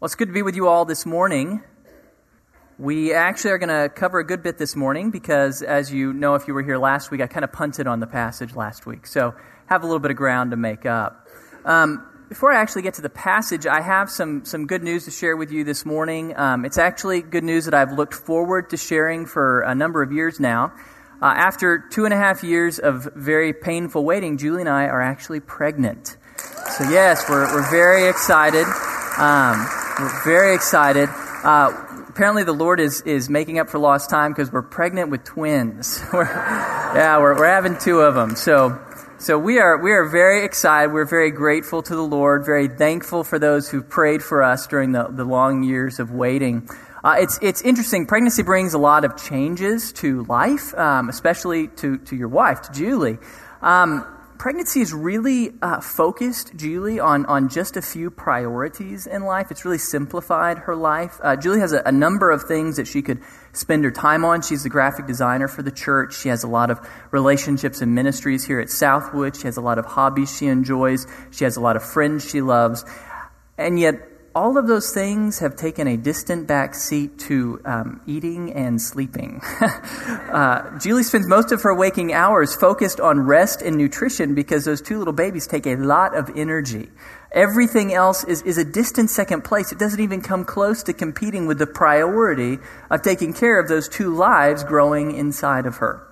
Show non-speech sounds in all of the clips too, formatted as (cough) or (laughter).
Well, it's good to be with you all this morning. We actually are going to cover a good bit this morning because, as you know, if you were here last week, I kind of punted on the passage last week. So, have a little bit of ground to make up. Um, before I actually get to the passage, I have some, some good news to share with you this morning. Um, it's actually good news that I've looked forward to sharing for a number of years now. Uh, after two and a half years of very painful waiting, Julie and I are actually pregnant. So, yes, we're, we're very excited. Um, we're very excited. Uh, apparently, the Lord is, is making up for lost time because we're pregnant with twins. (laughs) we're, yeah, we're, we're having two of them. So, so we are we are very excited. We're very grateful to the Lord. Very thankful for those who prayed for us during the, the long years of waiting. Uh, it's it's interesting. Pregnancy brings a lot of changes to life, um, especially to to your wife, to Julie. Um, pregnancy is really uh, focused, Julie, on, on just a few priorities in life. It's really simplified her life. Uh, Julie has a, a, number of things that she could spend her time on. She's the graphic designer for the church. She has a lot of relationships and ministries here at Southwood. She has a lot of hobbies she enjoys. She has a lot of friends she loves. And yet, all of those things have taken a distant back seat to um, eating and sleeping. (laughs) uh, Julie spends most of her waking hours focused on rest and nutrition because those two little babies take a lot of energy. Everything else is, is a distant second place. It doesn't even come close to competing with the priority of taking care of those two lives growing inside of her.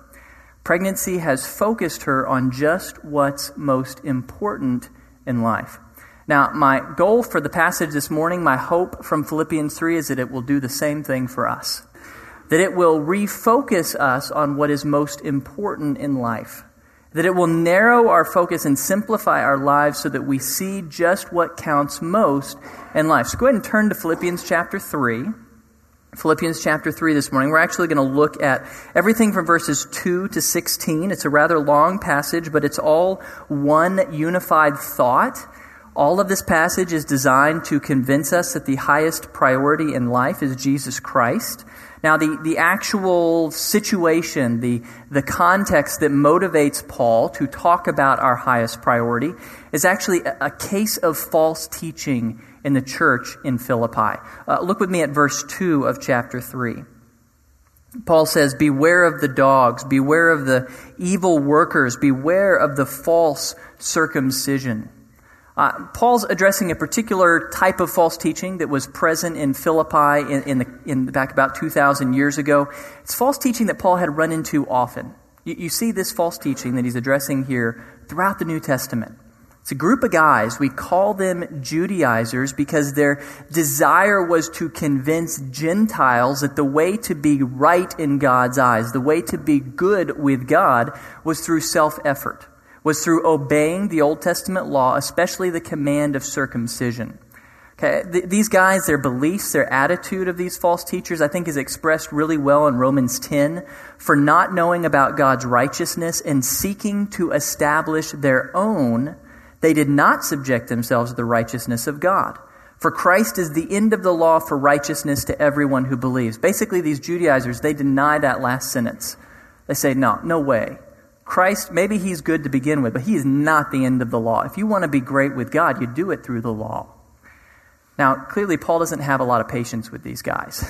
Pregnancy has focused her on just what's most important in life. Now, my goal for the passage this morning, my hope from Philippians 3 is that it will do the same thing for us. That it will refocus us on what is most important in life. That it will narrow our focus and simplify our lives so that we see just what counts most in life. So go ahead and turn to Philippians chapter 3. Philippians chapter 3 this morning. We're actually going to look at everything from verses 2 to 16. It's a rather long passage, but it's all one unified thought all of this passage is designed to convince us that the highest priority in life is Jesus Christ. Now, the, the actual situation, the, the context that motivates Paul to talk about our highest priority is actually a, a case of false teaching in the church in Philippi. Uh, look with me at verse 2 of chapter 3. Paul says, Beware of the dogs, beware of the evil workers, beware of the false circumcision. Uh, Paul's addressing a particular type of false teaching that was present in Philippi in, in, the, in back about 2,000 years ago. It's false teaching that Paul had run into often. You, you see this false teaching that he's addressing here throughout the New Testament. It's a group of guys. We call them Judaizers because their desire was to convince Gentiles that the way to be right in God's eyes, the way to be good with God, was through self effort was through obeying the Old Testament law, especially the command of circumcision. Okay, th- these guys, their beliefs, their attitude of these false teachers, I think is expressed really well in Romans 10 for not knowing about God's righteousness and seeking to establish their own. They did not subject themselves to the righteousness of God. For Christ is the end of the law for righteousness to everyone who believes. Basically, these Judaizers, they deny that last sentence. They say, no, no way. Christ, maybe he's good to begin with, but he is not the end of the law. If you want to be great with God, you do it through the law. Now, clearly, Paul doesn't have a lot of patience with these guys.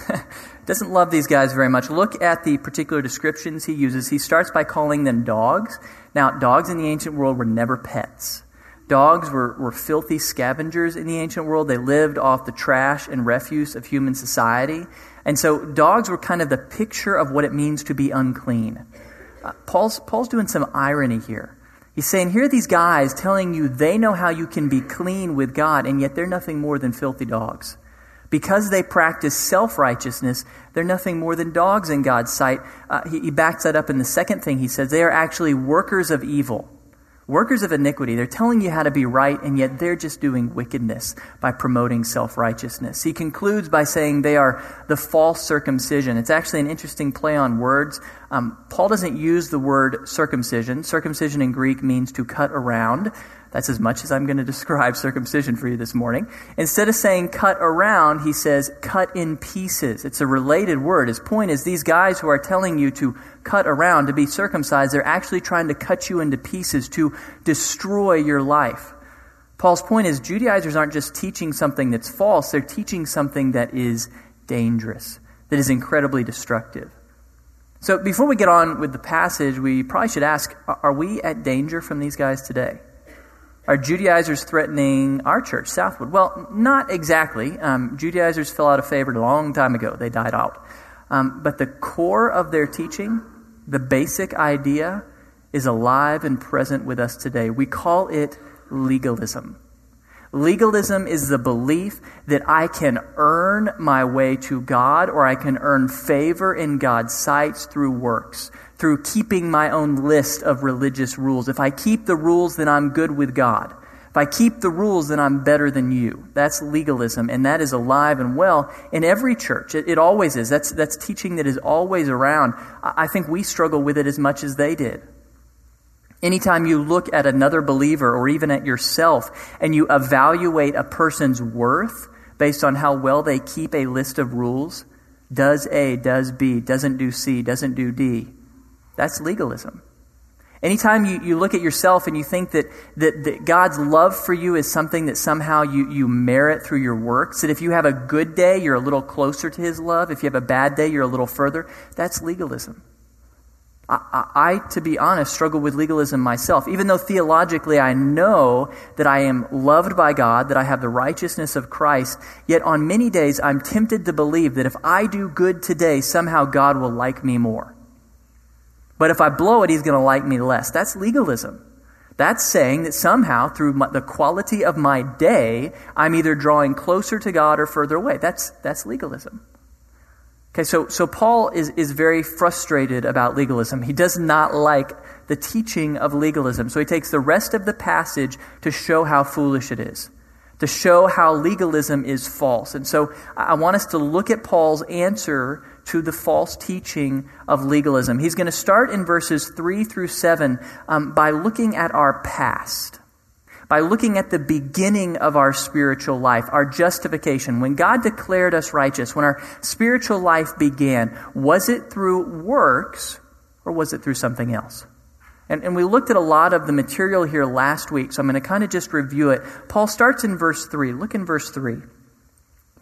(laughs) doesn't love these guys very much. Look at the particular descriptions he uses. He starts by calling them dogs. Now, dogs in the ancient world were never pets. Dogs were, were filthy scavengers in the ancient world. They lived off the trash and refuse of human society. And so, dogs were kind of the picture of what it means to be unclean. Paul's, Paul's doing some irony here. He's saying, here are these guys telling you they know how you can be clean with God, and yet they're nothing more than filthy dogs. Because they practice self righteousness, they're nothing more than dogs in God's sight. Uh, he, he backs that up in the second thing he says. They are actually workers of evil. Workers of iniquity, they're telling you how to be right, and yet they're just doing wickedness by promoting self righteousness. He concludes by saying they are the false circumcision. It's actually an interesting play on words. Um, Paul doesn't use the word circumcision. Circumcision in Greek means to cut around. That's as much as I'm going to describe (laughs) circumcision for you this morning. Instead of saying cut around, he says cut in pieces. It's a related word. His point is these guys who are telling you to cut around, to be circumcised, they're actually trying to cut you into pieces, to destroy your life. Paul's point is Judaizers aren't just teaching something that's false, they're teaching something that is dangerous, that is incredibly destructive. So before we get on with the passage, we probably should ask are we at danger from these guys today? Are Judaizers threatening our church, Southwood? Well, not exactly. Um, Judaizers fell out of favor a long time ago, they died out. Um, but the core of their teaching, the basic idea, is alive and present with us today. We call it legalism. Legalism is the belief that I can earn my way to God or I can earn favor in God's sight through works, through keeping my own list of religious rules. If I keep the rules, then I'm good with God. If I keep the rules, then I'm better than you. That's legalism, and that is alive and well in every church. It, it always is. That's, that's teaching that is always around. I, I think we struggle with it as much as they did. Anytime you look at another believer or even at yourself and you evaluate a person's worth based on how well they keep a list of rules, does A, does B, doesn't do C, doesn't do D, that's legalism. Anytime you, you look at yourself and you think that, that, that God's love for you is something that somehow you, you merit through your works, that if you have a good day, you're a little closer to His love, if you have a bad day, you're a little further, that's legalism. I, I, to be honest, struggle with legalism myself. Even though theologically I know that I am loved by God, that I have the righteousness of Christ, yet on many days I'm tempted to believe that if I do good today, somehow God will like me more. But if I blow it, He's going to like me less. That's legalism. That's saying that somehow, through my, the quality of my day, I'm either drawing closer to God or further away. That's, that's legalism. Okay, so, so Paul is, is very frustrated about legalism. He does not like the teaching of legalism. So he takes the rest of the passage to show how foolish it is, to show how legalism is false. And so I want us to look at Paul's answer to the false teaching of legalism. He's going to start in verses 3 through 7 um, by looking at our past by looking at the beginning of our spiritual life, our justification. When God declared us righteous, when our spiritual life began, was it through works or was it through something else? And, and we looked at a lot of the material here last week, so I'm going to kind of just review it. Paul starts in verse 3. Look in verse 3.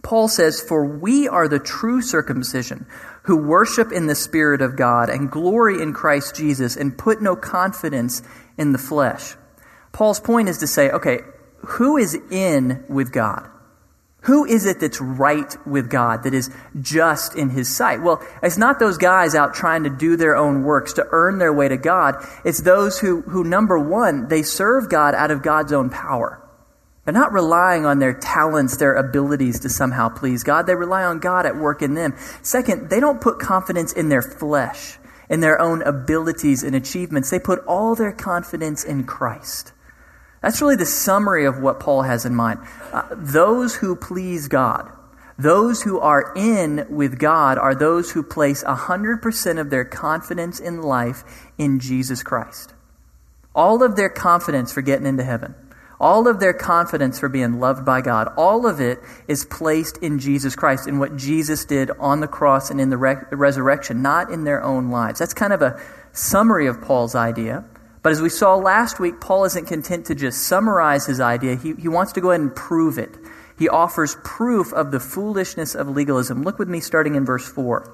Paul says, For we are the true circumcision, who worship in the Spirit of God and glory in Christ Jesus and put no confidence in the flesh. Paul's point is to say, okay, who is in with God? Who is it that's right with God, that is just in His sight? Well, it's not those guys out trying to do their own works to earn their way to God. It's those who, who number one, they serve God out of God's own power. They're not relying on their talents, their abilities to somehow please God. They rely on God at work in them. Second, they don't put confidence in their flesh, in their own abilities and achievements. They put all their confidence in Christ. That's really the summary of what Paul has in mind. Uh, those who please God, those who are in with God, are those who place 100% of their confidence in life in Jesus Christ. All of their confidence for getting into heaven, all of their confidence for being loved by God, all of it is placed in Jesus Christ, in what Jesus did on the cross and in the re- resurrection, not in their own lives. That's kind of a summary of Paul's idea. But as we saw last week, Paul isn't content to just summarize his idea. He, he wants to go ahead and prove it. He offers proof of the foolishness of legalism. Look with me starting in verse 4.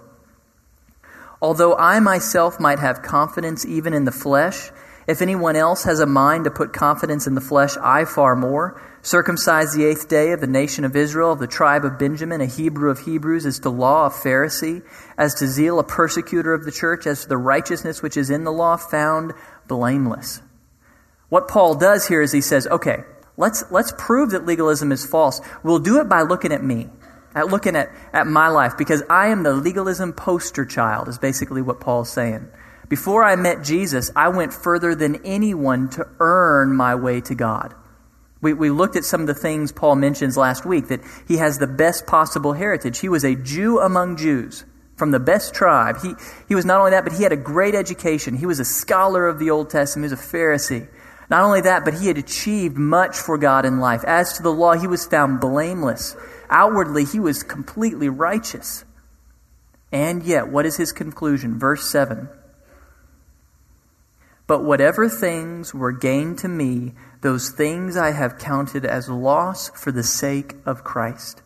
Although I myself might have confidence even in the flesh, if anyone else has a mind to put confidence in the flesh, I far more. Circumcised the eighth day of the nation of Israel, of the tribe of Benjamin, a Hebrew of Hebrews, as to law, a Pharisee, as to zeal, a persecutor of the church, as to the righteousness which is in the law, found blameless. What Paul does here is he says, okay, let's, let's prove that legalism is false. We'll do it by looking at me, at looking at, at my life, because I am the legalism poster child, is basically what Paul's saying. Before I met Jesus, I went further than anyone to earn my way to God. We, we looked at some of the things Paul mentions last week that he has the best possible heritage. He was a Jew among Jews from the best tribe. He, he was not only that, but he had a great education. He was a scholar of the Old Testament. He was a Pharisee. Not only that, but he had achieved much for God in life. As to the law, he was found blameless. Outwardly, he was completely righteous. And yet, what is his conclusion? Verse 7 But whatever things were gain to me, those things I have counted as loss for the sake of Christ.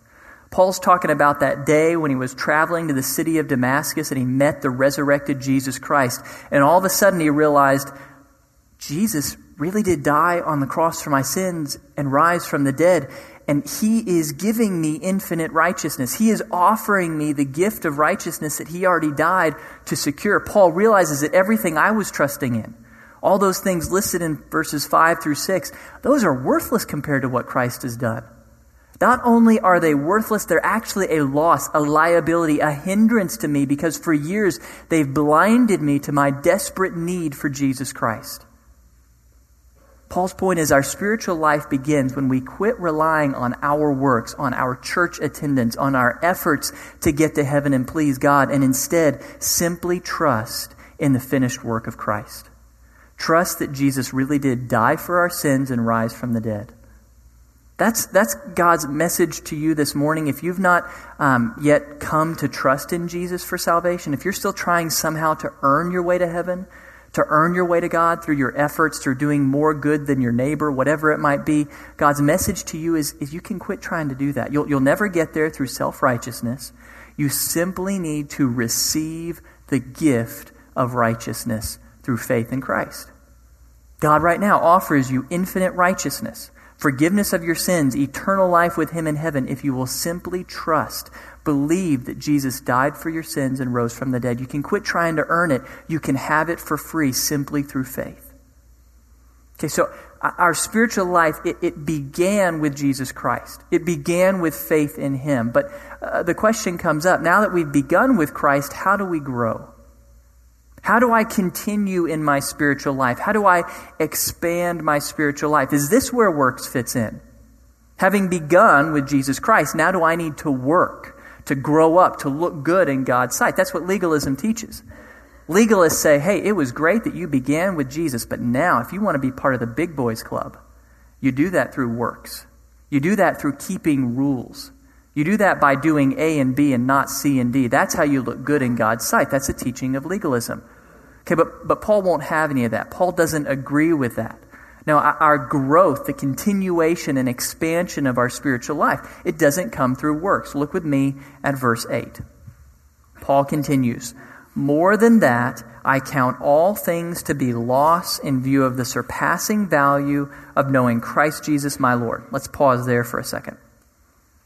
Paul's talking about that day when he was traveling to the city of Damascus and he met the resurrected Jesus Christ. And all of a sudden he realized Jesus really did die on the cross for my sins and rise from the dead. And he is giving me infinite righteousness. He is offering me the gift of righteousness that he already died to secure. Paul realizes that everything I was trusting in, all those things listed in verses 5 through 6, those are worthless compared to what Christ has done. Not only are they worthless, they're actually a loss, a liability, a hindrance to me because for years they've blinded me to my desperate need for Jesus Christ. Paul's point is our spiritual life begins when we quit relying on our works, on our church attendance, on our efforts to get to heaven and please God, and instead simply trust in the finished work of Christ. Trust that Jesus really did die for our sins and rise from the dead. That's, that's God's message to you this morning. If you've not um, yet come to trust in Jesus for salvation, if you're still trying somehow to earn your way to heaven, to earn your way to God through your efforts, through doing more good than your neighbor, whatever it might be, God's message to you is, is you can quit trying to do that. You'll, you'll never get there through self righteousness. You simply need to receive the gift of righteousness through faith in Christ. God right now offers you infinite righteousness, forgiveness of your sins, eternal life with Him in heaven if you will simply trust, believe that Jesus died for your sins and rose from the dead. You can quit trying to earn it. You can have it for free simply through faith. Okay, so our spiritual life, it, it began with Jesus Christ. It began with faith in Him. But uh, the question comes up now that we've begun with Christ, how do we grow? How do I continue in my spiritual life? How do I expand my spiritual life? Is this where works fits in? Having begun with Jesus Christ, now do I need to work, to grow up, to look good in God's sight? That's what legalism teaches. Legalists say, hey, it was great that you began with Jesus, but now if you want to be part of the big boys club, you do that through works. You do that through keeping rules. You do that by doing A and B and not C and D. That's how you look good in God's sight. That's the teaching of legalism. Okay, but, but Paul won't have any of that. Paul doesn't agree with that. Now, our growth, the continuation and expansion of our spiritual life, it doesn't come through works. Look with me at verse 8. Paul continues, More than that, I count all things to be loss in view of the surpassing value of knowing Christ Jesus my Lord. Let's pause there for a second.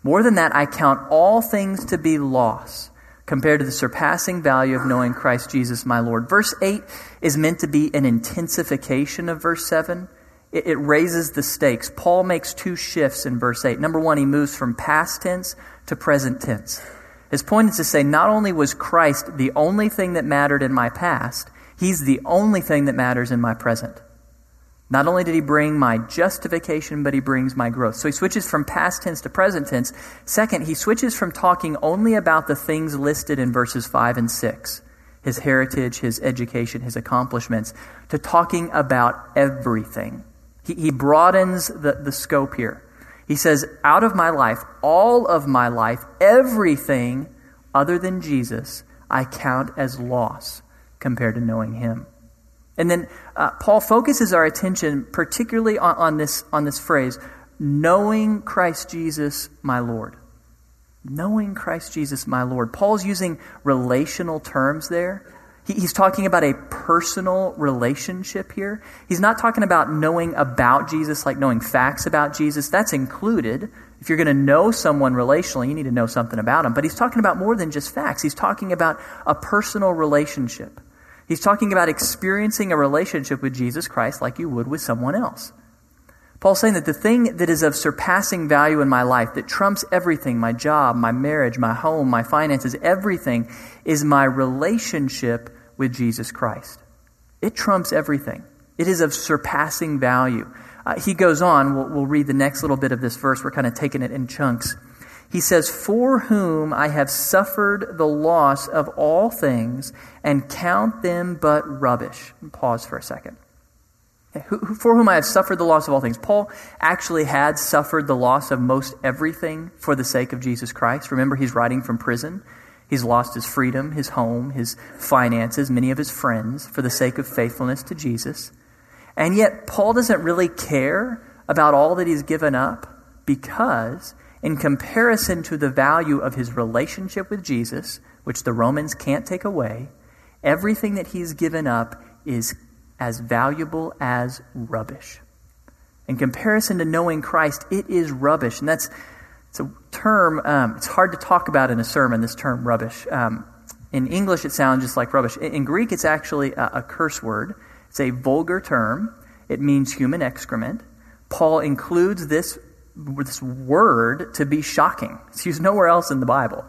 More than that, I count all things to be loss compared to the surpassing value of knowing Christ Jesus my Lord. Verse 8 is meant to be an intensification of verse 7. It, it, raises the stakes. Paul makes two shifts in verse 8. Number one, he moves from past tense to present tense. His point is to say, not only was Christ the only thing that mattered in my past, he's the only thing that matters in my present. Not only did he bring my justification, but he brings my growth. So he switches from past tense to present tense. Second, he switches from talking only about the things listed in verses 5 and 6 his heritage, his education, his accomplishments to talking about everything. He, he broadens the, the scope here. He says, Out of my life, all of my life, everything other than Jesus, I count as loss compared to knowing him. And then uh, Paul focuses our attention particularly on, on, this, on this phrase, knowing Christ Jesus, my Lord. Knowing Christ Jesus, my Lord. Paul's using relational terms there. He, he's talking about a personal relationship here. He's not talking about knowing about Jesus, like knowing facts about Jesus. That's included. If you're going to know someone relationally, you need to know something about him. But he's talking about more than just facts. He's talking about a personal relationship. He's talking about experiencing a relationship with Jesus Christ like you would with someone else. Paul's saying that the thing that is of surpassing value in my life, that trumps everything my job, my marriage, my home, my finances, everything is my relationship with Jesus Christ. It trumps everything. It is of surpassing value. Uh, he goes on, we'll, we'll read the next little bit of this verse. We're kind of taking it in chunks. He says, For whom I have suffered the loss of all things and count them but rubbish. Pause for a second. For whom I have suffered the loss of all things. Paul actually had suffered the loss of most everything for the sake of Jesus Christ. Remember, he's writing from prison. He's lost his freedom, his home, his finances, many of his friends for the sake of faithfulness to Jesus. And yet, Paul doesn't really care about all that he's given up because, in comparison to the value of his relationship with Jesus, which the Romans can't take away, everything that he's given up is as valuable as rubbish. In comparison to knowing Christ, it is rubbish. And that's it's a term, um, it's hard to talk about in a sermon, this term rubbish. Um, in English, it sounds just like rubbish. In, in Greek, it's actually a, a curse word, it's a vulgar term. It means human excrement. Paul includes this, this word to be shocking. It's used nowhere else in the Bible.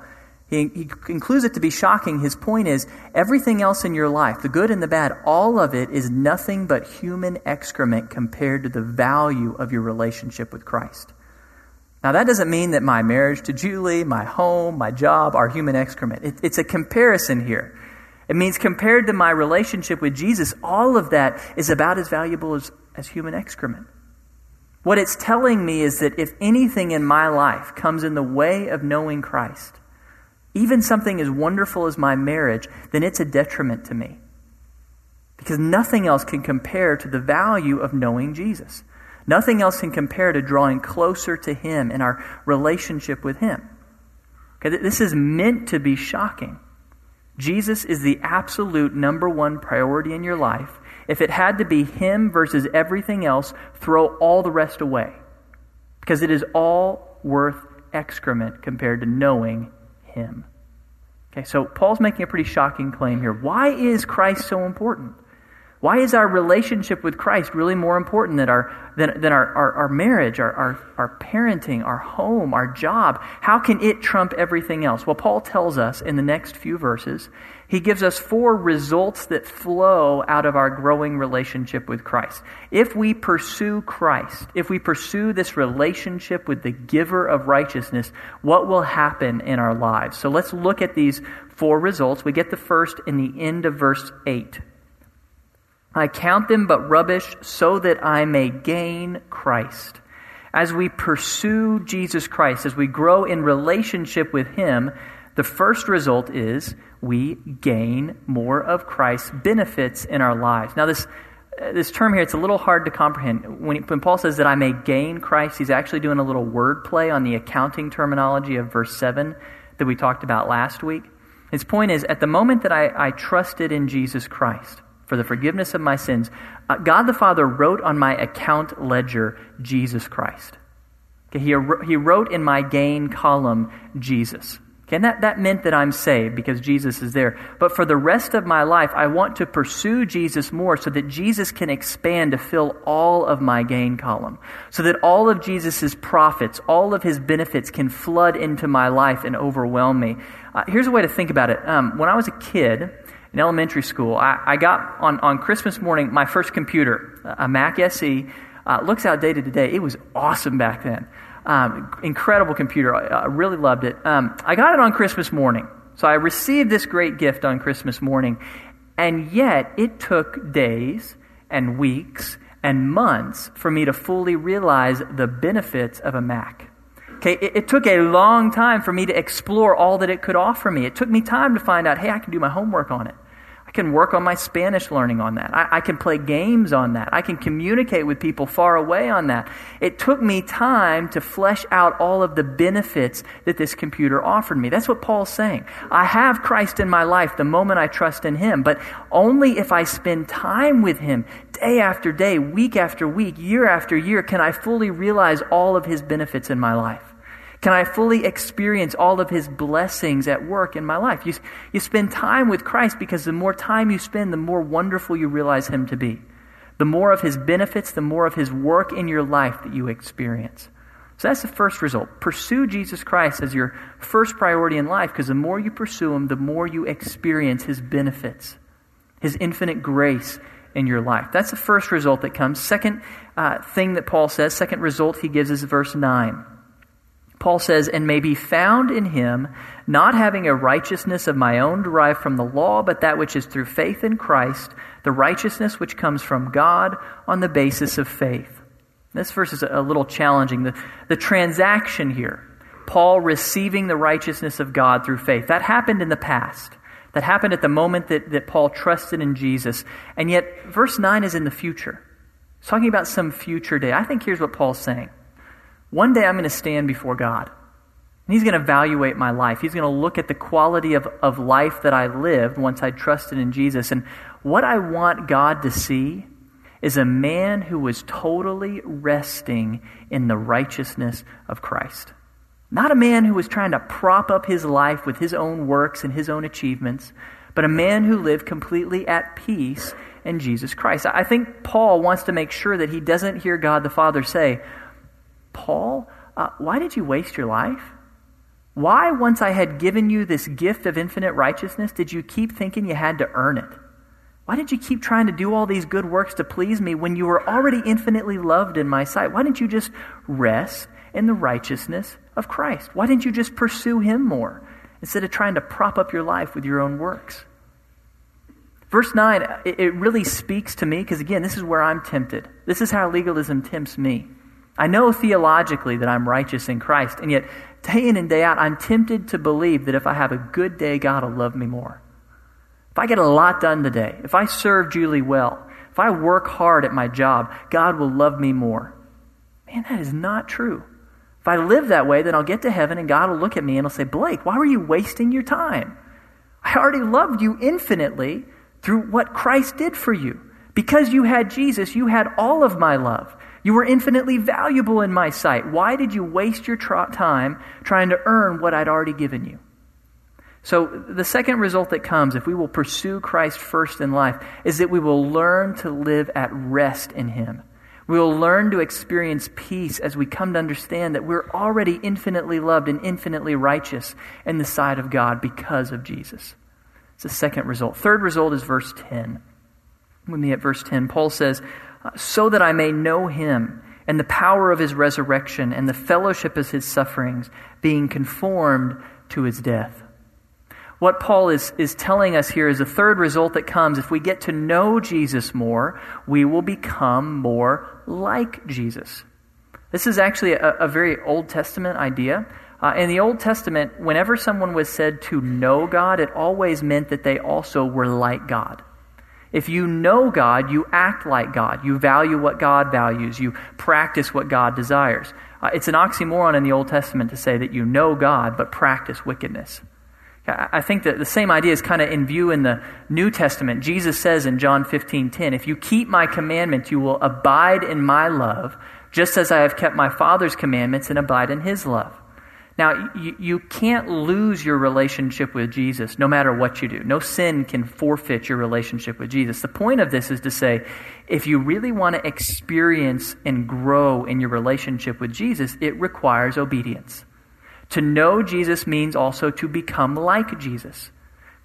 He, he includes it to be shocking. His point is everything else in your life, the good and the bad, all of it is nothing but human excrement compared to the value of your relationship with Christ. Now, that doesn't mean that my marriage to Julie, my home, my job are human excrement. It, it's a comparison here. It means compared to my relationship with Jesus, all of that is about as valuable as, as human excrement. What it's telling me is that if anything in my life comes in the way of knowing Christ, even something as wonderful as my marriage, then it's a detriment to me. Because nothing else can compare to the value of knowing Jesus. Nothing else can compare to drawing closer to Him in our relationship with Him. Okay, this is meant to be shocking. Jesus is the absolute number one priority in your life. If it had to be Him versus everything else, throw all the rest away. Because it is all worth excrement compared to knowing him. Okay, so Paul's making a pretty shocking claim here. Why is Christ so important? Why is our relationship with Christ really more important than our, than, than our, our, our marriage, our, our, our parenting, our home, our job? How can it trump everything else? Well, Paul tells us in the next few verses he gives us four results that flow out of our growing relationship with Christ. If we pursue Christ, if we pursue this relationship with the giver of righteousness, what will happen in our lives? So let's look at these four results. We get the first in the end of verse 8. I count them but rubbish so that I may gain Christ. As we pursue Jesus Christ, as we grow in relationship with Him, the first result is we gain more of Christ's benefits in our lives. Now, this, this term here, it's a little hard to comprehend. When, when Paul says that I may gain Christ, he's actually doing a little word play on the accounting terminology of verse 7 that we talked about last week. His point is at the moment that I, I trusted in Jesus Christ for the forgiveness of my sins, uh, God the Father wrote on my account ledger Jesus Christ. Okay, he, he wrote in my gain column Jesus. Okay, and that, that meant that I'm saved because Jesus is there. But for the rest of my life, I want to pursue Jesus more so that Jesus can expand to fill all of my gain column. So that all of Jesus' profits, all of his benefits can flood into my life and overwhelm me. Uh, here's a way to think about it. Um, when I was a kid, in elementary school, I, I, got on, on Christmas morning my first computer, a Mac SE. Uh, looks outdated today. It was awesome back then. Um, incredible computer. I, I, really loved it. Um, I got it on Christmas morning. So I received this great gift on Christmas morning. And yet, it took days and weeks and months for me to fully realize the benefits of a Mac. Okay, it, it, took a long time for me to explore all that it could offer me. It took me time to find out, hey, I can do my homework on it can work on my Spanish learning on that. I, I, can play games on that. I can communicate with people far away on that. It took me time to flesh out all of the benefits that this computer offered me. That's what Paul's saying. I have Christ in my life the moment I trust in Him, but only if I spend time with Him day after day, week after week, year after year, can I fully realize all of His benefits in my life. Can I fully experience all of his blessings at work in my life? You, you spend time with Christ because the more time you spend, the more wonderful you realize him to be. The more of his benefits, the more of his work in your life that you experience. So that's the first result. Pursue Jesus Christ as your first priority in life because the more you pursue him, the more you experience his benefits, his infinite grace in your life. That's the first result that comes. Second uh, thing that Paul says, second result he gives is verse 9. Paul says, and may be found in him, not having a righteousness of my own derived from the law, but that which is through faith in Christ, the righteousness which comes from God on the basis of faith. This verse is a little challenging. The, the transaction here, Paul receiving the righteousness of God through faith. That happened in the past. That happened at the moment that, that Paul trusted in Jesus. And yet, verse 9 is in the future. It's talking about some future day. I think here's what Paul's saying One day I'm going to stand before God. And he's going to evaluate my life. He's going to look at the quality of, of life that I lived once I trusted in Jesus. And what I want God to see is a man who was totally resting in the righteousness of Christ. Not a man who was trying to prop up his life with his own works and his own achievements, but a man who lived completely at peace in Jesus Christ. I think Paul wants to make sure that he doesn't hear God the Father say, Paul, uh, why did you waste your life? Why, once I had given you this gift of infinite righteousness, did you keep thinking you had to earn it? Why did you keep trying to do all these good works to please me when you were already infinitely loved in my sight? Why didn't you just rest in the righteousness of Christ? Why didn't you just pursue him more instead of trying to prop up your life with your own works? Verse 9, it really speaks to me because, again, this is where I'm tempted. This is how legalism tempts me. I know theologically that I'm righteous in Christ, and yet day in and day out, I'm tempted to believe that if I have a good day, God will love me more. If I get a lot done today, if I serve Julie well, if I work hard at my job, God will love me more. Man, that is not true. If I live that way, then I'll get to heaven and God will look at me and he'll say, Blake, why were you wasting your time? I already loved you infinitely through what Christ did for you. Because you had Jesus, you had all of my love. You were infinitely valuable in my sight. Why did you waste your tra- time trying to earn what I'd already given you? So, the second result that comes if we will pursue Christ first in life is that we will learn to live at rest in Him. We will learn to experience peace as we come to understand that we're already infinitely loved and infinitely righteous in the sight of God because of Jesus. It's the second result. Third result is verse 10. With me at verse 10, Paul says, so that I may know him and the power of his resurrection and the fellowship of his sufferings, being conformed to his death. What Paul is, is telling us here is a third result that comes if we get to know Jesus more, we will become more like Jesus. This is actually a, a very Old Testament idea. Uh, in the Old Testament, whenever someone was said to know God, it always meant that they also were like God. If you know God, you act like God. You value what God values. You practice what God desires. Uh, it's an oxymoron in the Old Testament to say that you know God but practice wickedness. I think that the same idea is kind of in view in the New Testament. Jesus says in John 15 10, If you keep my commandments, you will abide in my love, just as I have kept my Father's commandments and abide in his love. Now, you, you can't lose your relationship with Jesus no matter what you do. No sin can forfeit your relationship with Jesus. The point of this is to say, if you really want to experience and grow in your relationship with Jesus, it requires obedience. To know Jesus means also to become like Jesus.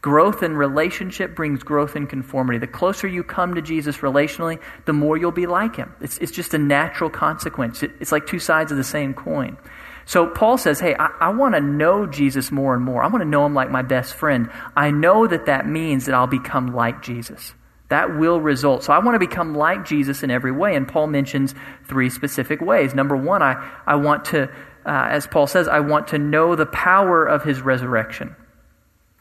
Growth in relationship brings growth in conformity. The closer you come to Jesus relationally, the more you'll be like him. It's, it's just a natural consequence. It, it's like two sides of the same coin. So Paul says, hey, I, I want to know Jesus more and more. I want to know him like my best friend. I know that that means that I'll become like Jesus. That will result. So I want to become like Jesus in every way. And Paul mentions three specific ways. Number one, I, I want to, uh, as Paul says, I want to know the power of his resurrection.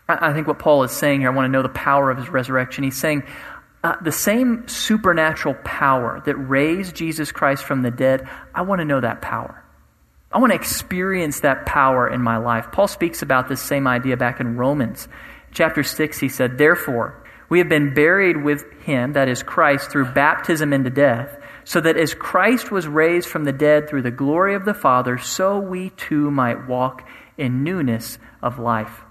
I, I think what Paul is saying here, I want to know the power of his resurrection. He's saying, uh, the same supernatural power that raised Jesus Christ from the dead, I want to know that power. I want to experience that power in my life. Paul speaks about this same idea back in Romans. Chapter 6, he said, Therefore, we have been buried with him, that is Christ, through baptism into death, so that as Christ was raised from the dead through the glory of the Father, so we too might walk in newness of life.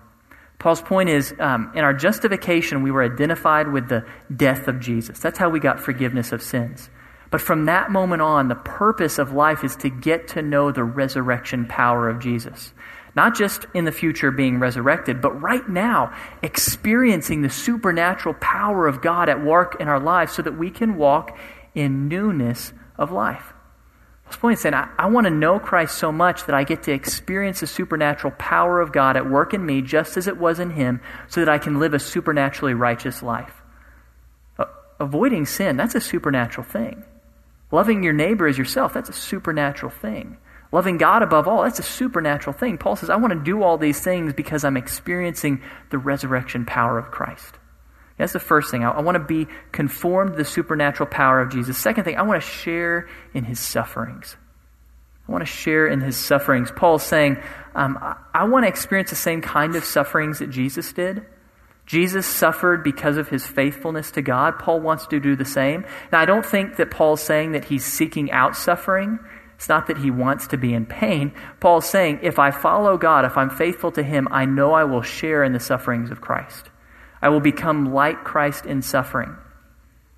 Paul's point is um, in our justification, we were identified with the death of Jesus. That's how we got forgiveness of sins. But from that moment on, the purpose of life is to get to know the resurrection power of Jesus. Not just in the future being resurrected, but right now experiencing the supernatural power of God at work in our lives so that we can walk in newness of life. This point is saying, I, I want to know Christ so much that I get to experience the supernatural power of God at work in me just as it was in Him so that I can live a supernaturally righteous life. Avoiding sin, that's a supernatural thing. Loving your neighbor as yourself, that's a supernatural thing. Loving God above all, that's a supernatural thing. Paul says, I want to do all these things because I'm experiencing the resurrection power of Christ. That's the first thing. I, want to be conformed to the supernatural power of Jesus. Second thing, I want to share in his sufferings. I want to share in his sufferings. Paul's saying, um, I want to experience the same kind of sufferings that Jesus did. Jesus suffered because of his faithfulness to God. Paul wants to do the same. Now, I don't think that Paul's saying that he's seeking out suffering. It's not that he wants to be in pain. Paul's saying, if I follow God, if I'm faithful to him, I know I will share in the sufferings of Christ. I will become like Christ in suffering.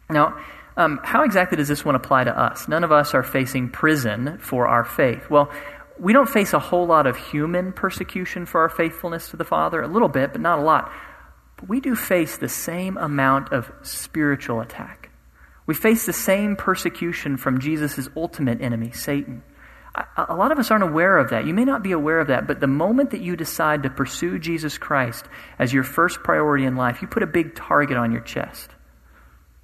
Now, um, how exactly does this one apply to us? None of us are facing prison for our faith. Well, we don't face a whole lot of human persecution for our faithfulness to the Father, a little bit, but not a lot. But we do face the same amount of spiritual attack. We face the same persecution from Jesus' ultimate enemy, Satan. A lot of us aren't aware of that. You may not be aware of that, but the moment that you decide to pursue Jesus Christ as your first priority in life, you put a big target on your chest.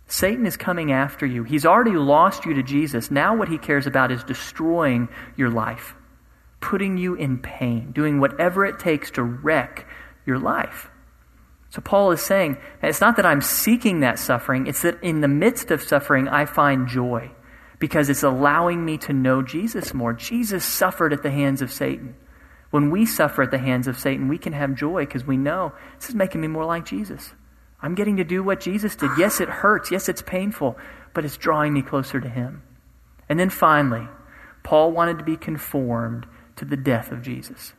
Satan is coming after you. He's already lost you to Jesus. Now, what he cares about is destroying your life, putting you in pain, doing whatever it takes to wreck your life. So, Paul is saying, it's not that I'm seeking that suffering, it's that in the midst of suffering, I find joy because it's allowing me to know Jesus more. Jesus suffered at the hands of Satan. When we suffer at the hands of Satan, we can have joy because we know this is making me more like Jesus. I'm getting to do what Jesus did. Yes, it hurts. Yes, it's painful, but it's drawing me closer to Him. And then finally, Paul wanted to be conformed to the death of Jesus.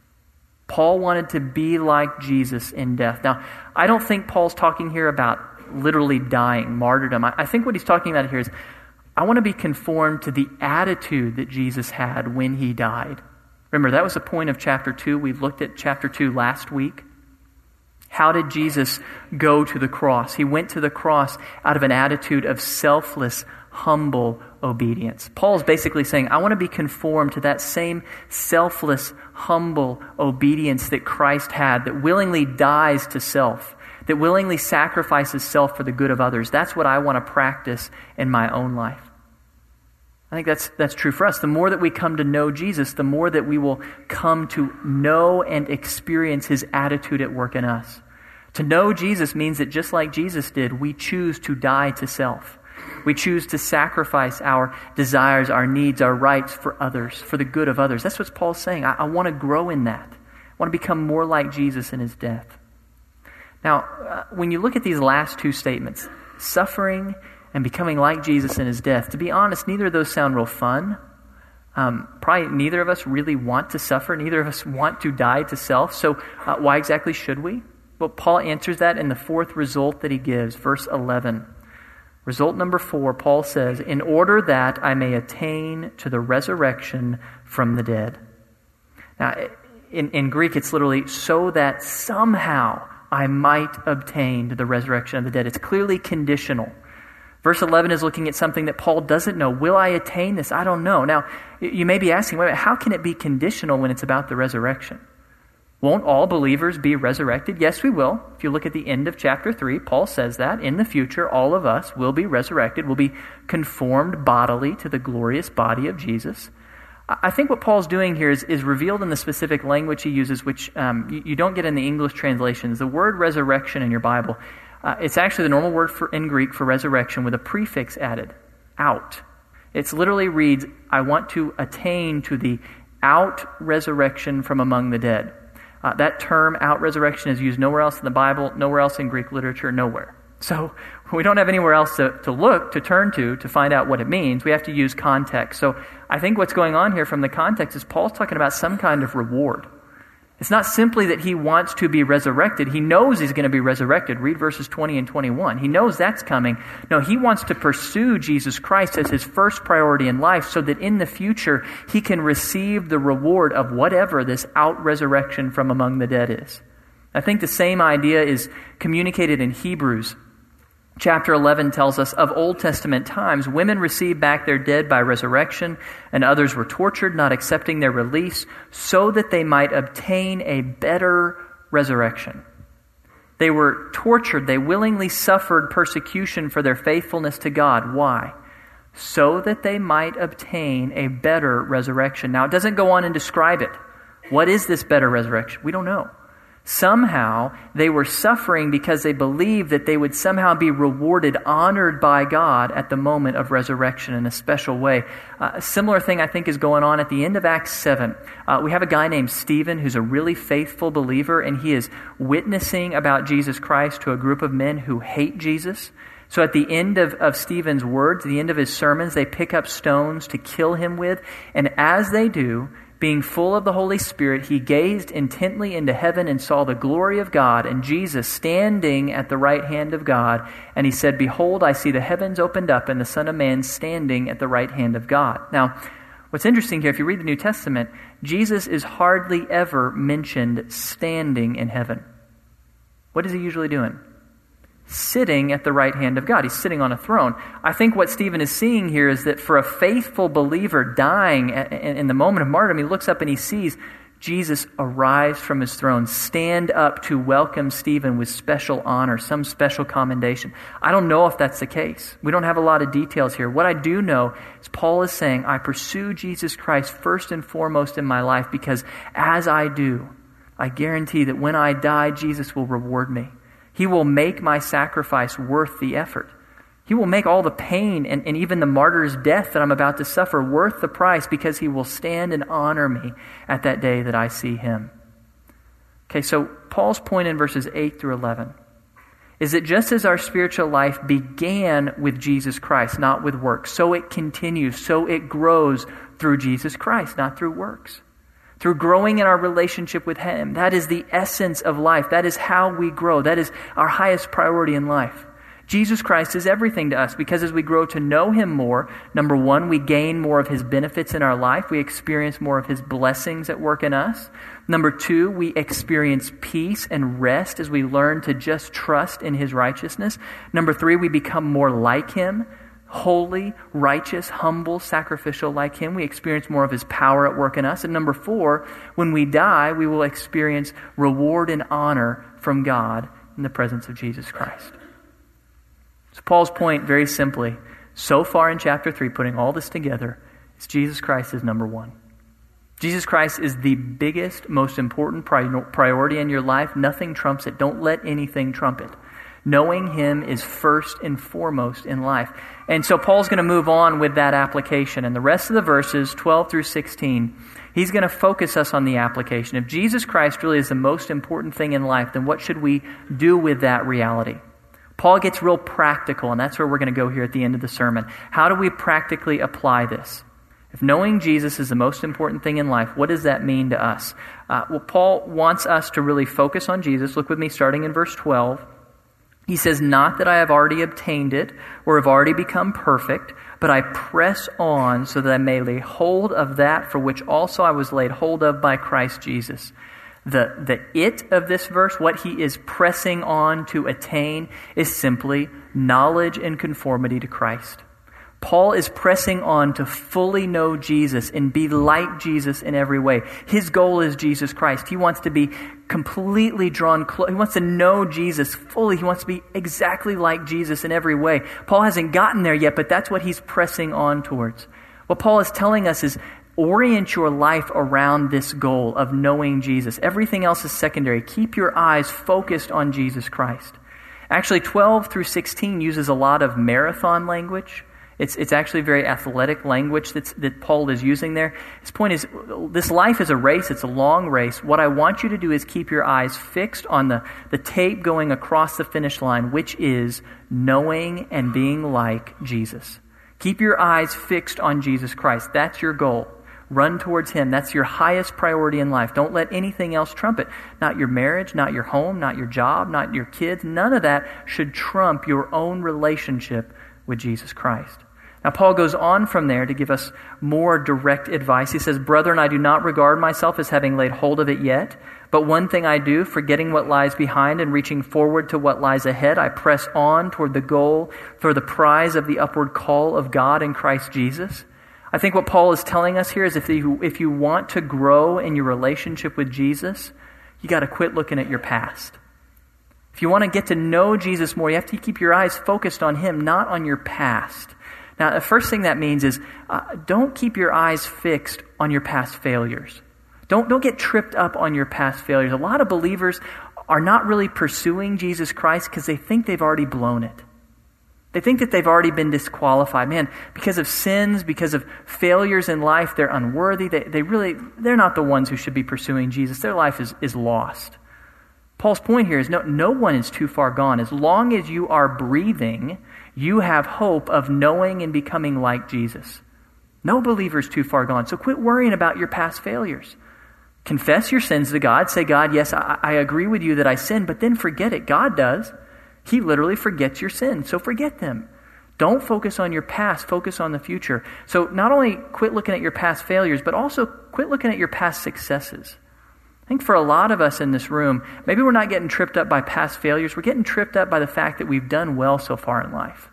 Paul wanted to be like Jesus in death. Now, I don't think Paul's talking here about literally dying, martyrdom. I, think what he's talking about here is I want to be conformed to the attitude that Jesus had when he died. Remember, that was the point of chapter 2. We looked at chapter 2 last week. How did Jesus go to the cross? He went to the cross out of an attitude of selfless, humble obedience. Paul's basically saying, I want to be conformed to that same selfless, humble obedience that Christ had, that willingly dies to self that willingly sacrifices self for the good of others. That's what I want to practice in my own life. I think that's, that's true for us. The more that we come to know Jesus, the more that we will come to know and experience his attitude at work in us. To know Jesus means that just like Jesus did, we choose to die to self. We choose to sacrifice our desires, our needs, our rights for others, for the good of others. That's what Paul's saying. I, I want to grow in that. I want to become more like Jesus in his death. Now, uh, when you look at these last two statements, suffering and becoming like Jesus in his death, to be honest, neither of those sound real fun. Um, probably neither of us really want to suffer. Neither of us want to die to self. So, uh, why exactly should we? Well, Paul answers that in the fourth result that he gives, verse 11. Result number four, Paul says, In order that I may attain to the resurrection from the dead. Now, in, in Greek, it's literally so that somehow I might obtain to the resurrection of the dead. It's clearly conditional. Verse 11 is looking at something that Paul doesn't know. Will I attain this? I don't know. Now, you may be asking, wait, how can it be conditional when it's about the resurrection? Won't all believers be resurrected? Yes, we will. If you look at the end of chapter 3, Paul says that in the future, all of us will be resurrected, will be conformed bodily to the glorious body of Jesus. I think what Paul's doing here is, is revealed in the specific language he uses, which um, you, you, don't get in the English translations. The word resurrection in your Bible, uh, it's actually the normal word for, in Greek for resurrection with a prefix added, out. It literally reads, I want to attain to the out resurrection from among the dead. Uh, that term, out resurrection, is used nowhere else in the Bible, nowhere else in Greek literature, nowhere. So (laughs) we don't have anywhere else to, to look, to turn to, to find out what it means. We have to use context. So I think what's going on here from the context is Paul's talking about some kind of reward. It's not simply that he wants to be resurrected. He knows he's going to be resurrected. Read verses 20 and 21. He knows that's coming. No, he wants to pursue Jesus Christ as his first priority in life so that in the future he can receive the reward of whatever this out resurrection from among the dead is. I think the same idea is communicated in Hebrews chapter 11 tells us of Old Testament times, women received back their dead by resurrection, and others were tortured, not accepting their release, so that they might obtain a better resurrection. They were tortured. They willingly suffered persecution for their faithfulness to God. Why? so that they might obtain a better resurrection. Now, it doesn't go on and describe it. What is this better resurrection? We don't know. Somehow they were suffering because they believed that they would somehow be rewarded, honored by God at the moment of resurrection in a special way. Uh, a similar thing I think is going on at the end of Acts 7. Uh, we have a guy named Stephen who's a really faithful believer, and he is witnessing about Jesus Christ to a group of men who hate Jesus. So at the end of, of Stephen's words, the end of his sermons, they pick up stones to kill him with. And as they do, being full of the Holy Spirit, he gazed intently into heaven and saw the glory of God and Jesus standing at the right hand of God. And he said, Behold, I see the heavens opened up and the Son of Man standing at the right hand of God. Now, what's interesting here, if you read the New Testament, Jesus is hardly ever mentioned standing in heaven. What is he usually doing? Sitting at the right hand of God. He's sitting on a throne. I think what Stephen is seeing here is that for a faithful believer dying in the moment of martyrdom, he looks up and he sees Jesus arise from his throne, stand up to welcome Stephen with special honor, some special commendation. I don't know if that's the case. We don't have a lot of details here. What I do know is Paul is saying, I pursue Jesus Christ first and foremost in my life because as I do, I guarantee that when I die, Jesus will reward me. He will make my sacrifice worth the effort. He will make all the pain and, and even the martyr's death that I'm about to suffer worth the price because he will stand and honor me at that day that I see him. Okay, so Paul's point in verses 8 through 11 is that just as our spiritual life began with Jesus Christ, not with works, so it continues, so it grows through Jesus Christ, not through works through growing in our relationship with Him. That is the essence of life. That is how we grow. That is our highest priority in life. Jesus Christ is everything to us because as we grow to know Him more, number one, we gain more of His benefits in our life. We experience more of His blessings at work in us. Number two, we experience peace and rest as we learn to just trust in His righteousness. Number three, we become more like Him holy, righteous, humble, sacrificial like Him. We experience more of His power at work in us. And number four, when we die, we will experience reward and honor from God in the presence of Jesus Christ. So, Paul's point, very simply, so far in chapter 3, putting all this together, is Jesus Christ is number one. Jesus Christ is the biggest, most important priority in your life. Nothing trumps it. Don't let anything trump it. Knowing Him is first and foremost in life. And so Paul's going to move on with that application. And the rest of the verses, 12 through 16, he's going to focus us on the application. If Jesus Christ really is the most important thing in life, then what should we do with that reality? Paul gets real practical, and that's where we're going to go here at the end of the sermon. How do we practically apply this? If knowing Jesus is the most important thing in life, what does that mean to us? Uh, well, Paul wants us to really focus on Jesus. Look with me starting in verse 12. He says, Not that I have already obtained it or have already become perfect, but I press on so that I may lay hold of that for which also I was laid hold of by Christ Jesus. The, the it of this verse, what he is pressing on to attain, is simply knowledge and conformity to Christ. Paul is pressing on to fully know Jesus and be like Jesus in every way. His goal is Jesus Christ. He wants to be completely drawn close. He wants to know Jesus fully. He wants to be exactly like Jesus in every way. Paul hasn't gotten there yet, but that's what he's pressing on towards. What Paul is telling us is orient your life around this goal of knowing Jesus. Everything else is secondary. Keep your eyes focused on Jesus Christ. Actually, 12 through 16 uses a lot of marathon language. It's, it's actually very athletic language that's, that Paul is using there. His point is this life is a race, it's a long race. What I want you to do is keep your eyes fixed on the, the tape going across the finish line, which is knowing and being like Jesus. Keep your eyes fixed on Jesus Christ. That's your goal. Run towards Him. That's your highest priority in life. Don't let anything else trump it. Not your marriage, not your home, not your job, not your kids. None of that should trump your own relationship with Jesus Christ. Now, Paul goes on from there to give us more direct advice. He says, Brethren, I do not regard myself as having laid hold of it yet, but one thing I do, forgetting what lies behind and reaching forward to what lies ahead, I press on toward the goal for the prize of the upward call of God in Christ Jesus. I think what Paul is telling us here is if you, if you want to grow in your relationship with Jesus, you got to quit looking at your past. If you want to get to know Jesus more, you have to keep your eyes focused on Him, not on your past. Now, the first thing that means is uh, don't keep your eyes fixed on your past failures. Don't, don't get tripped up on your past failures. A lot of believers are not really pursuing Jesus Christ because they think they've already blown it. They think that they've already been disqualified. Man, because of sins, because of failures in life, they're unworthy. They, they really, they're not the ones who should be pursuing Jesus. Their life is, is lost. Paul's point here is no, no one is too far gone. As long as you are breathing, you have hope of knowing and becoming like Jesus. No believer is too far gone. So quit worrying about your past failures. Confess your sins to God. Say, God, yes, I, I agree with you that I sin, but then forget it. God does. He literally forgets your sins. So forget them. Don't focus on your past, focus on the future. So not only quit looking at your past failures, but also quit looking at your past successes. I think for a lot of us in this room, maybe we're not getting tripped up by past failures. We're getting tripped up by the fact that we've done well so far in life.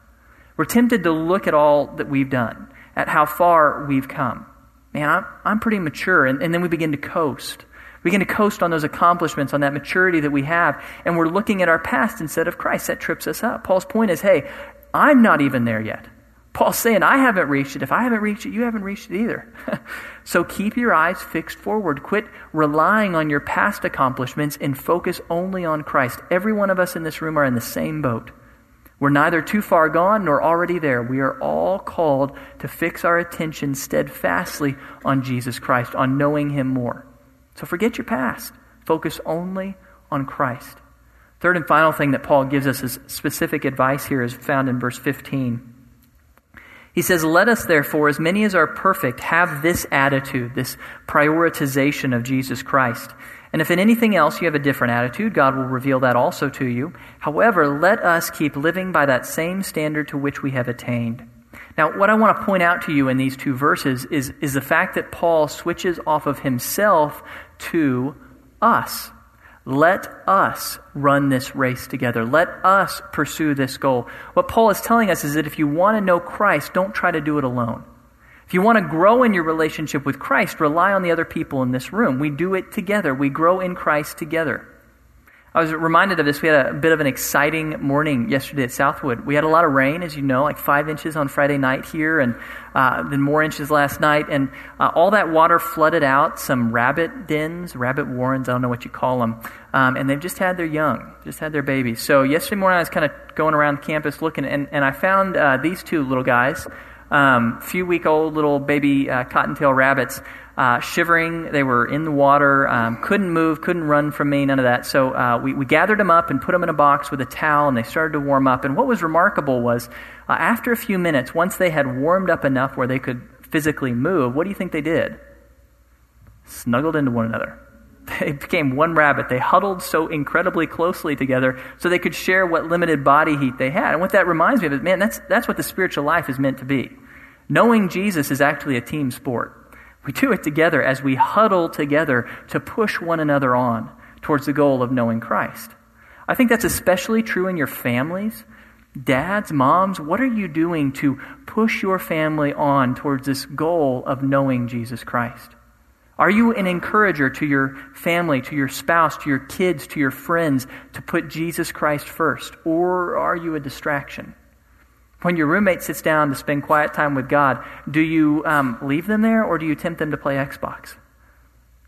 We're tempted to look at all that we've done, at how far we've come. Man, I'm, I'm pretty mature. And, and then we begin to coast. We begin to coast on those accomplishments, on that maturity that we have, and we're looking at our past instead of Christ. That trips us up. Paul's point is hey, I'm not even there yet. Paul's saying, I haven't reached it. If I haven't reached it, you haven't reached it either. (laughs) so keep your eyes fixed forward. Quit relying on your past accomplishments and focus only on Christ. Every one of us in this room are in the same boat. We're neither too far gone nor already there. We are all called to fix our attention steadfastly on Jesus Christ, on knowing Him more. So forget your past. Focus only on Christ. Third and final thing that Paul gives us as specific advice here is found in verse 15. He says, Let us therefore, as many as are perfect, have this attitude, this prioritization of Jesus Christ. And if in anything else you have a different attitude, God will reveal that also to you. However, let us keep living by that same standard to which we have attained. Now, what I want to point out to you in these two verses is, is the fact that Paul switches off of himself to us. Let us run this race together. Let us pursue this goal. What Paul is telling us is that if you want to know Christ, don't try to do it alone. If you want to grow in your relationship with Christ, rely on the other people in this room. We do it together. We grow in Christ together. I was reminded of this. We had a bit of an exciting morning yesterday at Southwood. We had a lot of rain, as you know, like five inches on Friday night here, and uh, then more inches last night. And uh, all that water flooded out some rabbit dens, rabbit warrens, I don't know what you call them. Um, and they've just had their young, just had their babies. So yesterday morning I was kind of going around campus looking, and, and I found uh, these two little guys, um, few week old little baby uh, cottontail rabbits uh, shivering. They were in the water, um, couldn't move, couldn't run from me, none of that. So uh, we, we gathered them up and put them in a box with a towel, and they started to warm up. And what was remarkable was uh, after a few minutes, once they had warmed up enough where they could physically move, what do you think they did? Snuggled into one another. (laughs) They became one rabbit. They huddled so incredibly closely together so they could share what limited body heat they had. And what that reminds me of is, man, that's, that's what the spiritual life is meant to be. Knowing Jesus is actually a team sport. We do it together as we huddle together to push one another on towards the goal of knowing Christ. I think that's especially true in your families. Dads, moms, what are you doing to push your family on towards this goal of knowing Jesus Christ? Are you an encourager to your family, to your spouse, to your kids, to your friends to put Jesus Christ first? Or are you a distraction? When your roommate sits down to spend quiet time with God, do you um, leave them there or do you tempt them to play Xbox?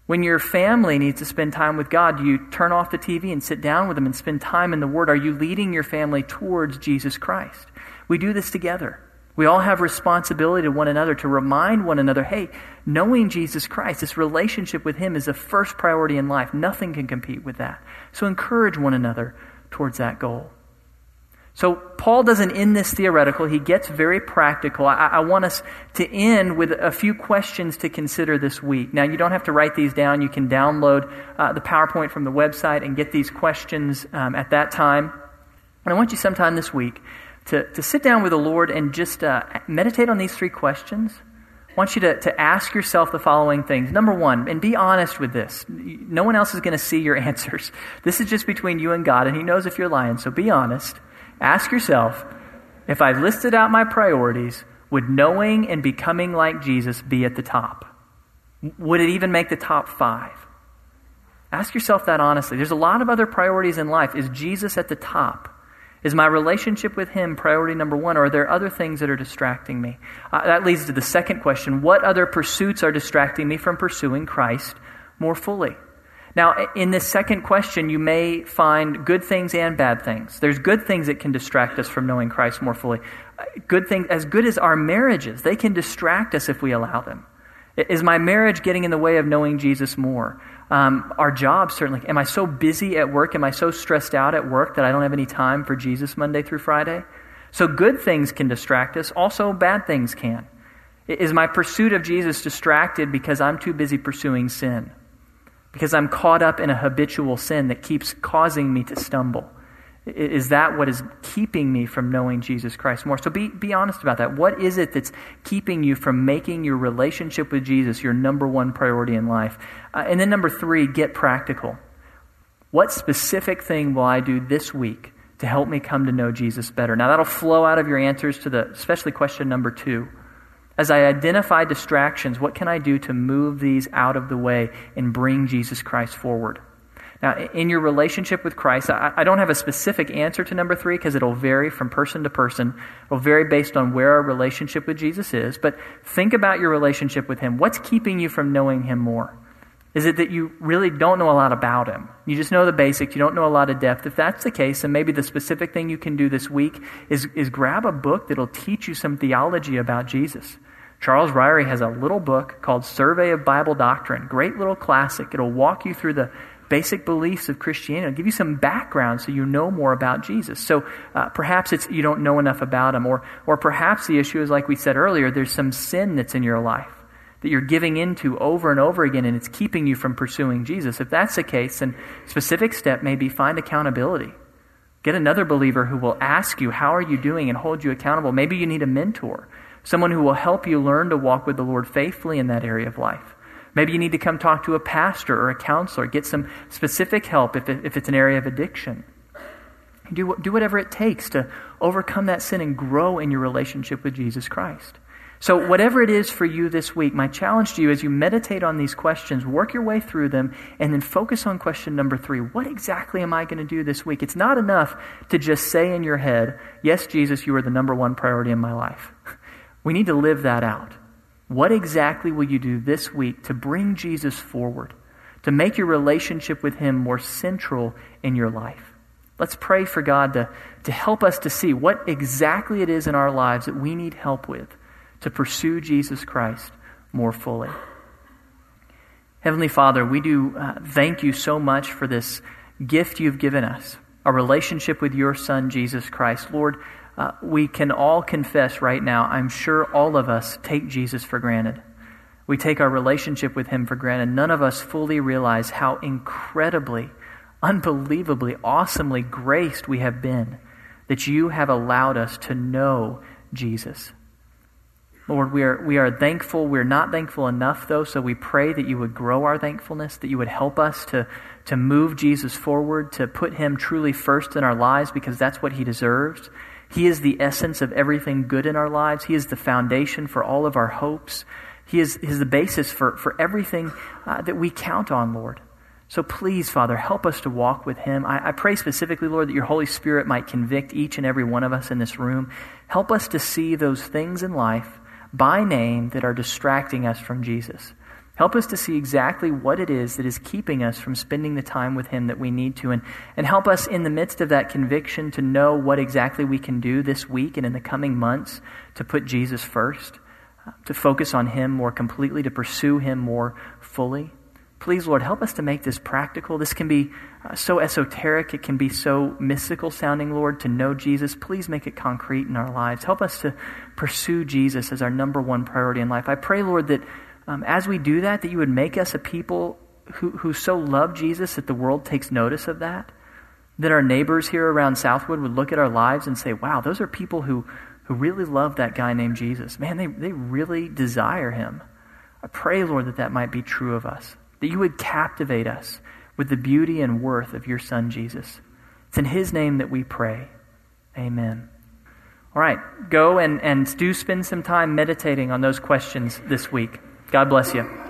When your family needs to spend time with God, do you turn off the TV and sit down with them and spend time in the Word? Are you leading your family towards Jesus Christ? We do this together. We all have responsibility to one another to remind one another hey, knowing Jesus Christ, this relationship with Him is the first priority in life. Nothing can compete with that. So encourage one another towards that goal. So Paul doesn't end this theoretical. He gets very practical. I, I, want us to end with a few questions to consider this week. Now, you don't have to write these down. You can download uh, the PowerPoint from the website and get these questions um, at that time. And I want you sometime this week to, to sit down with the Lord and just uh, meditate on these three questions. I want you to, to ask yourself the following things. Number one, and be honest with this. No one else is going to see your (laughs) answers. This is just between you and God, and He knows if you're lying, so be honest. Ask yourself if I listed out my priorities, would knowing and becoming like Jesus be at the top? Would it even make the top five? Ask yourself that honestly. There's a lot of other priorities in life. Is Jesus at the top? Is my relationship with Him priority number one, or are there other things that are distracting me? Uh, that leads to the second question What other pursuits are distracting me from pursuing Christ more fully? Now, in this second question, you may find good things and bad things. There's good things that can distract us from knowing Christ more fully. Good things, as good as our marriages, they can distract us if we allow them. Is my marriage getting in the way of knowing Jesus more? Um, our job, certainly. Am I so busy at work? Am I so stressed out at work that I don't have any time for Jesus Monday through Friday? So good things can distract us. Also, bad things can. Is my pursuit of Jesus distracted because I'm too busy pursuing sin? Because I'm caught up in a habitual sin that keeps causing me to stumble? Is that what is keeping me from knowing Jesus Christ more? So be, be honest about that. What is it that's keeping you from making your relationship with Jesus your number one priority in life? Uh, and then, number three, get practical. What specific thing will I do this week to help me come to know Jesus better? Now, that'll flow out of your answers to the, especially question number two. As I identify distractions, what can I do to move these out of the way and bring Jesus Christ forward? Now, in your relationship with Christ, I, I don't have a specific answer to number three because it'll vary from person to person. It'll vary based on where our relationship with Jesus is. But think about your relationship with Him. What's keeping you from knowing Him more? Is it that you really don't know a lot about Him? You just know the basics, you don't know a lot of depth. If that's the case, then maybe the specific thing you can do this week is, is grab a book that'll teach you some theology about Jesus. Charles Ryrie has a little book called Survey of Bible Doctrine. Great little classic. It'll walk you through the basic beliefs of Christianity. It'll give you some background so you know more about Jesus. So uh, perhaps it's you don't know enough about him, or or perhaps the issue is like we said earlier. There's some sin that's in your life that you're giving into over and over again, and it's keeping you from pursuing Jesus. If that's the case, then specific step may be find accountability. Get another believer who will ask you, "How are you doing?" and hold you accountable. Maybe you need a mentor, someone who will help you learn to walk with the Lord faithfully in that area of life. Maybe you need to come talk to a pastor or a counselor, get some specific help if, if it's an area of addiction. Do, do whatever it takes to overcome that sin and grow in your relationship with Jesus Christ. So, whatever it is for you this week, my challenge to you as you meditate on these questions, work your way through them, and then focus on question number three. What exactly am I going to do this week? It's not enough to just say in your head, Yes, Jesus, you are the number one priority in my life. (laughs) We need to live that out. What exactly will you do this week to bring Jesus forward, to make your relationship with Him more central in your life? Let's pray for God to, to help us to see what exactly it is in our lives that we need help with to pursue Jesus Christ more fully. Heavenly Father, we do uh, thank you so much for this gift you've given us, a relationship with your Son, Jesus Christ. Lord, uh, we can all confess right now, I'm sure all of us take Jesus for granted. We take our relationship with him for granted. None of us fully realize how incredibly, unbelievably, awesomely graced we have been that you have allowed us to know Jesus. Lord, we are, we are thankful. We're not thankful enough, though, so we pray that you would grow our thankfulness, that you would help us to, to move Jesus forward, to put him truly first in our lives because that's what he deserves. He is the essence of everything good in our lives. He is the foundation for all of our hopes. He is, he is the basis for, for everything uh, that we count on, Lord. So please, Father, help us to walk with Him. I, I pray specifically, Lord, that your Holy Spirit might convict each and every one of us in this room. Help us to see those things in life by name that are distracting us from Jesus. Help us to see exactly what it is that is keeping us from spending the time with Him that we need to. And, and help us in the midst of that conviction to know what exactly we can do this week and in the coming months to put Jesus first, uh, to focus on Him more completely, to pursue Him more fully. Please, Lord, help us to make this practical. This can be uh, so esoteric, it can be so mystical sounding, Lord, to know Jesus. Please make it concrete in our lives. Help us to pursue Jesus as our number one priority in life. I pray, Lord, that um, as we do that, that you would make us a people who, who so love Jesus that the world takes notice of that. That our neighbors here around Southwood would look at our lives and say, wow, those are people who, who really love that guy named Jesus. Man, they, they really desire him. I pray, Lord, that that might be true of us. That you would captivate us with the beauty and worth of your Son, Jesus. It's in his name that we pray. Amen. All right, go and, and do spend some time meditating on those questions this week. God bless you.